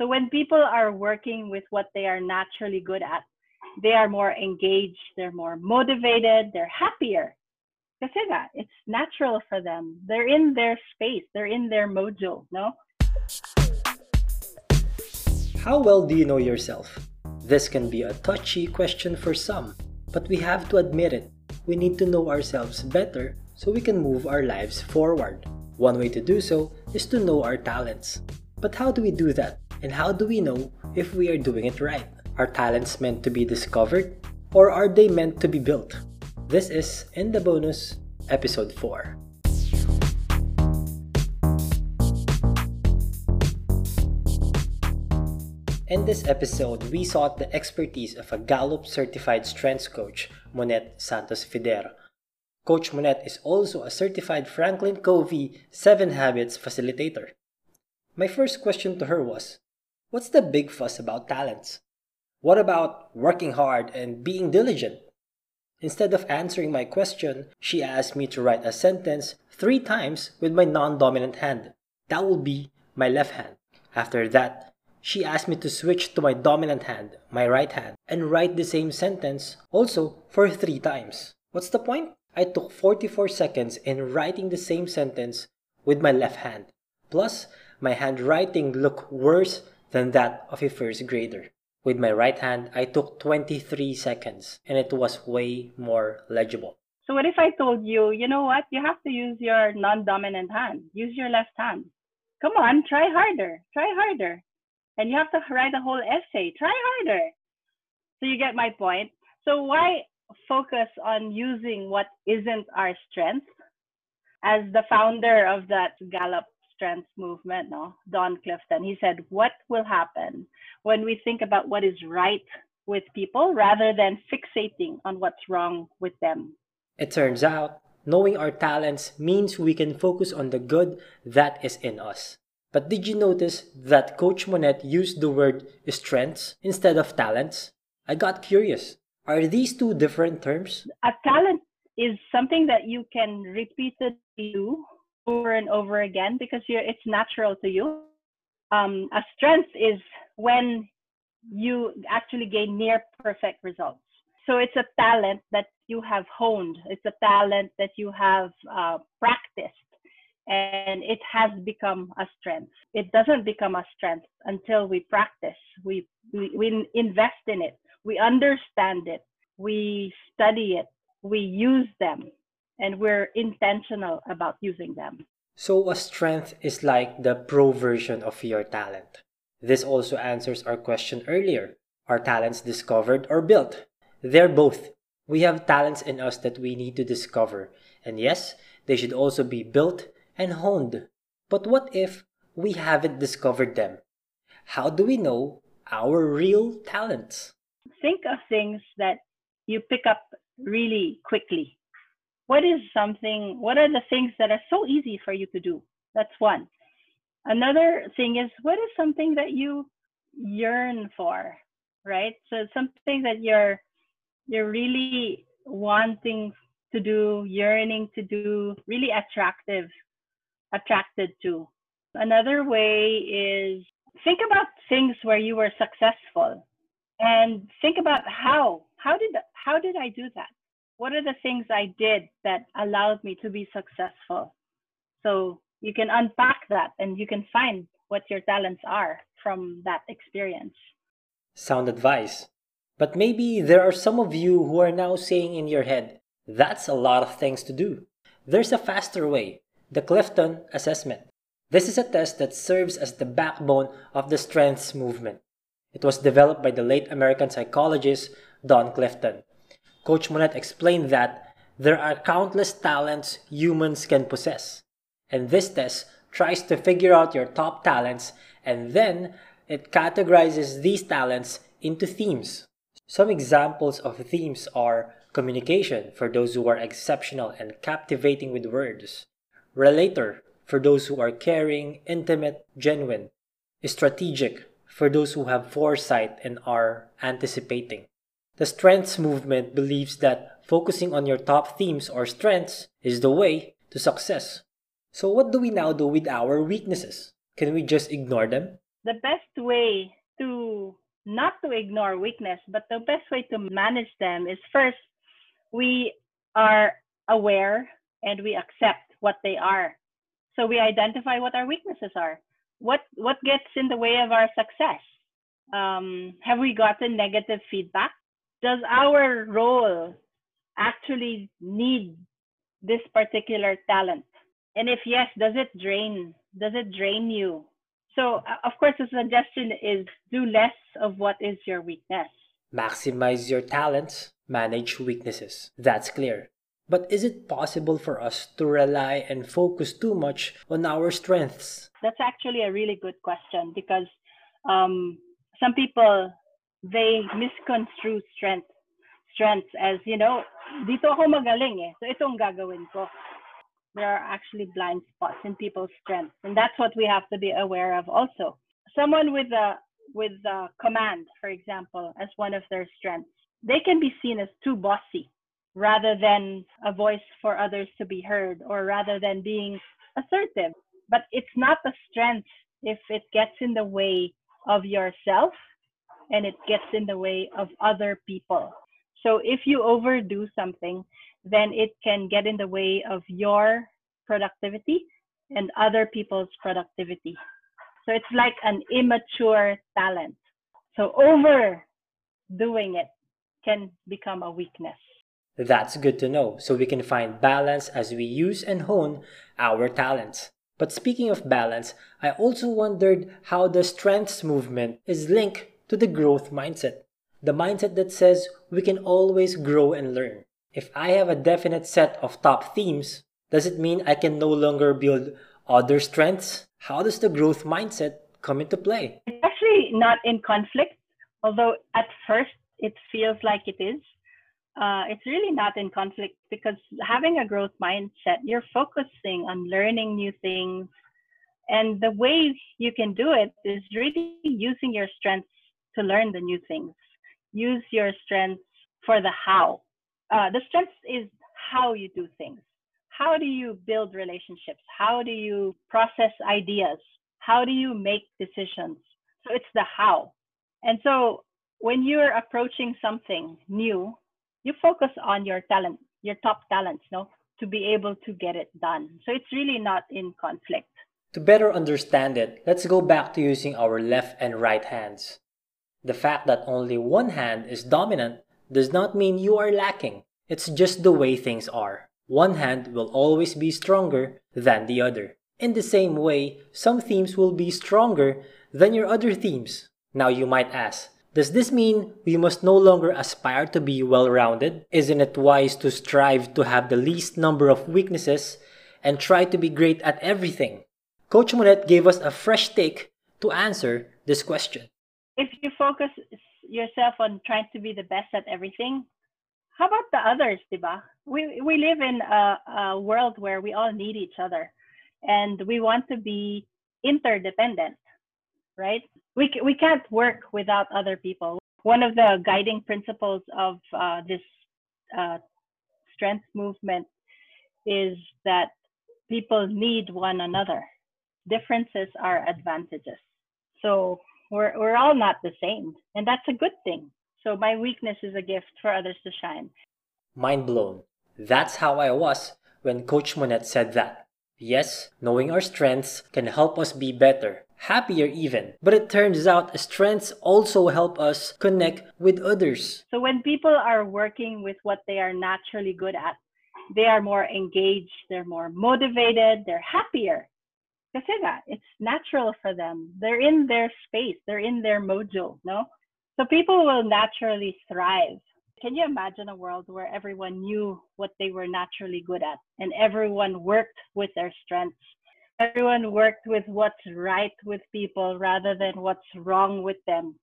So when people are working with what they are naturally good at, they are more engaged, they're more motivated, they're happier. Kasi nga, it's natural for them. They're in their space, they're in their mojo, no? How well do you know yourself? This can be a touchy question for some, but we have to admit it. We need to know ourselves better so we can move our lives forward. One way to do so is to know our talents. But how do we do that? And how do we know if we are doing it right? Are talents meant to be discovered or are they meant to be built? This is In the Bonus, Episode 4. In this episode, we sought the expertise of a Gallup certified strengths coach, Monette Santos Fidera. Coach Monette is also a certified Franklin Covey 7 Habits facilitator. My first question to her was What's the big fuss about talents? What about working hard and being diligent? Instead of answering my question, she asked me to write a sentence three times with my non dominant hand. That will be my left hand. After that, she asked me to switch to my dominant hand, my right hand, and write the same sentence also for three times. What's the point? I took 44 seconds in writing the same sentence with my left hand. Plus, my handwriting looked worse than that of a first grader. With my right hand, I took 23 seconds and it was way more legible. So, what if I told you, you know what, you have to use your non dominant hand, use your left hand? Come on, try harder, try harder. And you have to write a whole essay, try harder. So, you get my point. So, why focus on using what isn't our strength? As the founder of that Gallup strength movement, no, Don Clifton, he said, What will happen when we think about what is right with people rather than fixating on what's wrong with them? It turns out knowing our talents means we can focus on the good that is in us. But did you notice that Coach Monette used the word strengths instead of talents? I got curious. Are these two different terms? A talent is something that you can repeatedly do over and over again because it's natural to you. Um, a strength is when you actually gain near perfect results. So it's a talent that you have honed. It's a talent that you have uh, practiced, and it has become a strength. It doesn't become a strength until we practice. We we, we invest in it. We understand it. We study it. We use them and we're intentional about using them. So, a strength is like the pro version of your talent. This also answers our question earlier Are talents discovered or built? They're both. We have talents in us that we need to discover, and yes, they should also be built and honed. But what if we haven't discovered them? How do we know our real talents? Think of things that you pick up really quickly what is something what are the things that are so easy for you to do? That's one. Another thing is what is something that you yearn for right? So something that you're you're really wanting to do yearning to do really attractive attracted to. Another way is think about things where you were successful and think about how. How did how did i do that what are the things I did that allowed me to be successful? So you can unpack that and you can find what your talents are from that experience. Sound advice. But maybe there are some of you who are now saying in your head, that's a lot of things to do. There's a faster way the Clifton Assessment. This is a test that serves as the backbone of the strengths movement. It was developed by the late American psychologist Don Clifton. Coach Monette explained that there are countless talents humans can possess. And this test tries to figure out your top talents and then it categorizes these talents into themes. Some examples of themes are communication for those who are exceptional and captivating with words, relator for those who are caring, intimate, genuine, strategic for those who have foresight and are anticipating, the strengths movement believes that focusing on your top themes or strengths is the way to success. So, what do we now do with our weaknesses? Can we just ignore them? the best way to not to ignore weakness, but the best way to manage them is first, we are aware and we accept what they are. So we identify what our weaknesses are. What what gets in the way of our success? Um, have we gotten negative feedback? Does our role actually need this particular talent? And if yes, does it drain? Does it drain you? So, uh, of course, the suggestion is do less of what is your weakness. Maximize your talents, manage weaknesses. That's clear. But is it possible for us to rely and focus too much on our strengths? That's actually a really good question because um, some people they misconstrue strength strengths as you know dito ako magaling eh. So itong gagawin ko. There are actually blind spots in people's strengths and that's what we have to be aware of also. Someone with a with a command for example as one of their strengths they can be seen as too bossy rather than a voice for others to be heard or rather than being assertive. But it's not a strength if it gets in the way of yourself and it gets in the way of other people so if you overdo something then it can get in the way of your productivity and other people's productivity. So it's like an immature talent. So overdoing it can become a weakness. That's good to know, so we can find balance as we use and hone our talents. But speaking of balance, I also wondered how the strengths movement is linked to the growth mindset. The mindset that says we can always grow and learn. If I have a definite set of top themes, does it mean I can no longer build other strengths? How does the growth mindset come into play? It's actually not in conflict, although at first it feels like it is. Uh, it's really not in conflict because having a growth mindset, you're focusing on learning new things. And the way you can do it is really using your strengths to learn the new things. Use your strengths for the how uh, the strength is how you do things. How do you build relationships? How do you process ideas? How do you make decisions? So it's the how. And so when you're approaching something new, you focus on your talent, your top talents, no, to be able to get it done. So it's really not in conflict. To better understand it, let's go back to using our left and right hands. The fact that only one hand is dominant does not mean you are lacking. It's just the way things are. One hand will always be stronger than the other. In the same way, some themes will be stronger than your other themes. Now you might ask, does this mean we must no longer aspire to be well rounded? Isn't it wise to strive to have the least number of weaknesses and try to be great at everything? Coach Monette gave us a fresh take to answer this question. If you focus yourself on trying to be the best at everything, how about the others, diba? We we live in a, a world where we all need each other, and we want to be interdependent, right? We we can't work without other people. One of the guiding principles of uh, this uh, strength movement is that people need one another. Differences are advantages. So we're, we're all not the same. And that's a good thing. So my weakness is a gift for others to shine. Mind blown. That's how I was when Coach Monette said that. Yes, knowing our strengths can help us be better, happier even. But it turns out strengths also help us connect with others. So when people are working with what they are naturally good at, they are more engaged, they're more motivated, they're happier. Kasi it's natural for them. They're in their space, they're in their mojo, no? So people will naturally thrive. Can you imagine a world where everyone knew what they were naturally good at and everyone worked with their strengths? Everyone worked with what's right with people rather than what's wrong with them.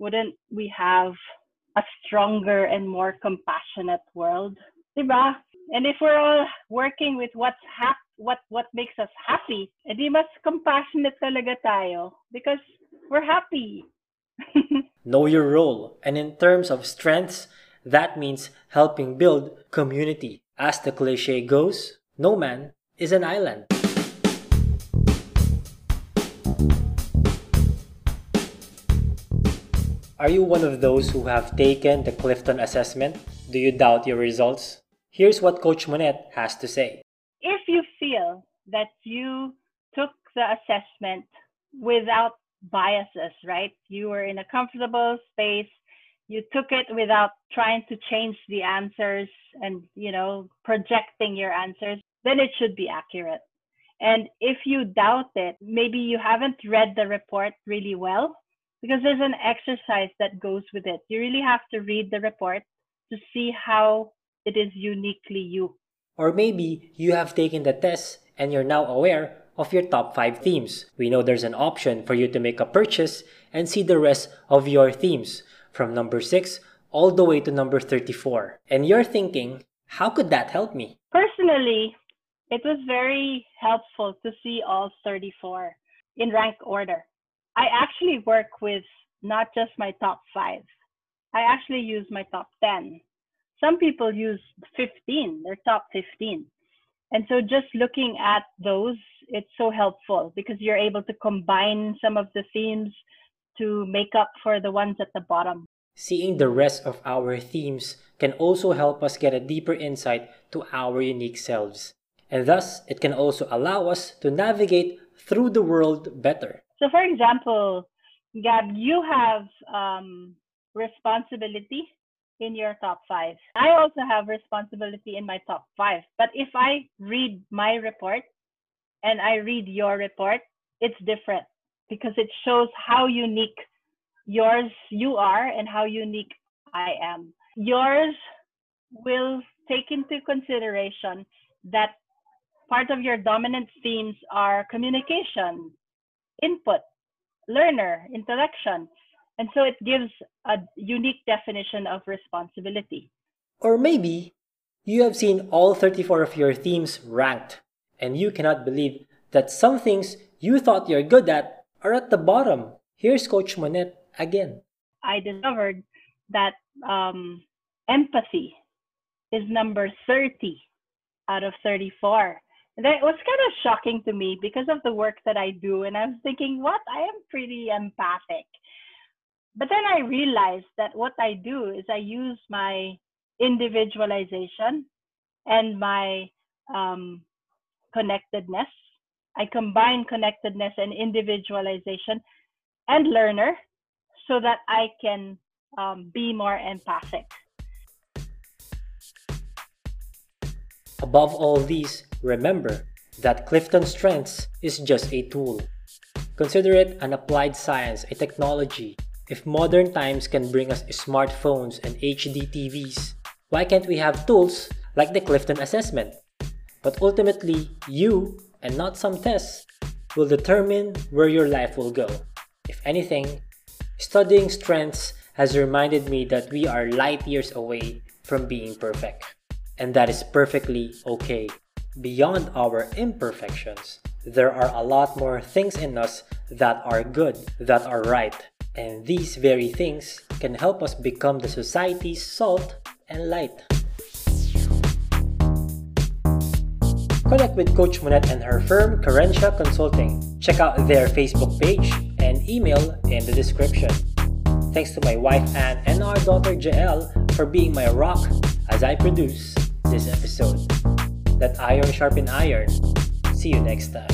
Wouldn't we have a stronger and more compassionate world? Diba? And if we're all working with what's hap- what what makes us happy, eh, edi mas compassionate talaga tayo because we're happy. know your role, and in terms of strengths, that means helping build community. As the cliche goes, no man is an island. Are you one of those who have taken the Clifton assessment? Do you doubt your results? Here's what Coach Monette has to say. Feel that you took the assessment without biases, right? You were in a comfortable space. You took it without trying to change the answers and, you know, projecting your answers, then it should be accurate. And if you doubt it, maybe you haven't read the report really well because there's an exercise that goes with it. You really have to read the report to see how it is uniquely you. Or maybe you have taken the test and you're now aware of your top 5 themes. We know there's an option for you to make a purchase and see the rest of your themes from number 6 all the way to number 34. And you're thinking, how could that help me? Personally, it was very helpful to see all 34 in rank order. I actually work with not just my top 5. I actually use my top 10. Some people use 15, their top 15. And so just looking at those, it's so helpful because you're able to combine some of the themes to make up for the ones at the bottom. Seeing the rest of our themes can also help us get a deeper insight to our unique selves. And thus, it can also allow us to navigate through the world better. So, for example, Gab, you have um, responsibility in your top five. I also have responsibility in my top five. But if I read my report and I read your report, it's different because it shows how unique yours you are and how unique I am. Yours will take into consideration that part of your dominant themes are communication, input, learner, intellection, and so it gives a unique definition of responsibility. Or maybe you have seen all 34 of your themes ranked, and you cannot believe that some things you thought you're good at are at the bottom. Here's Coach Monette again. I discovered that um, empathy is number 30 out of 34. That was kind of shocking to me because of the work that I do. And I was thinking, what? I am pretty empathic but then I realized that what I do is I use my individualization and my um, connectedness. I combine connectedness and individualization and learner so that I can um, be more empathic. Above all these, remember that Clifton Strengths is just a tool. Consider it an applied science, a technology if modern times can bring us smartphones and HD TVs, why can't we have tools like the Clifton assessment? But ultimately, you, and not some tests, will determine where your life will go. If anything, studying strengths has reminded me that we are light years away from being perfect. And that is perfectly okay. Beyond our imperfections, there are a lot more things in us that are good, that are right, and these very things can help us become the society's salt and light. Connect with Coach Monette and her firm, Carencia Consulting. Check out their Facebook page and email in the description. Thanks to my wife Anne and our daughter Jael for being my rock as I produce this episode. Let iron sharpen iron. See you next time.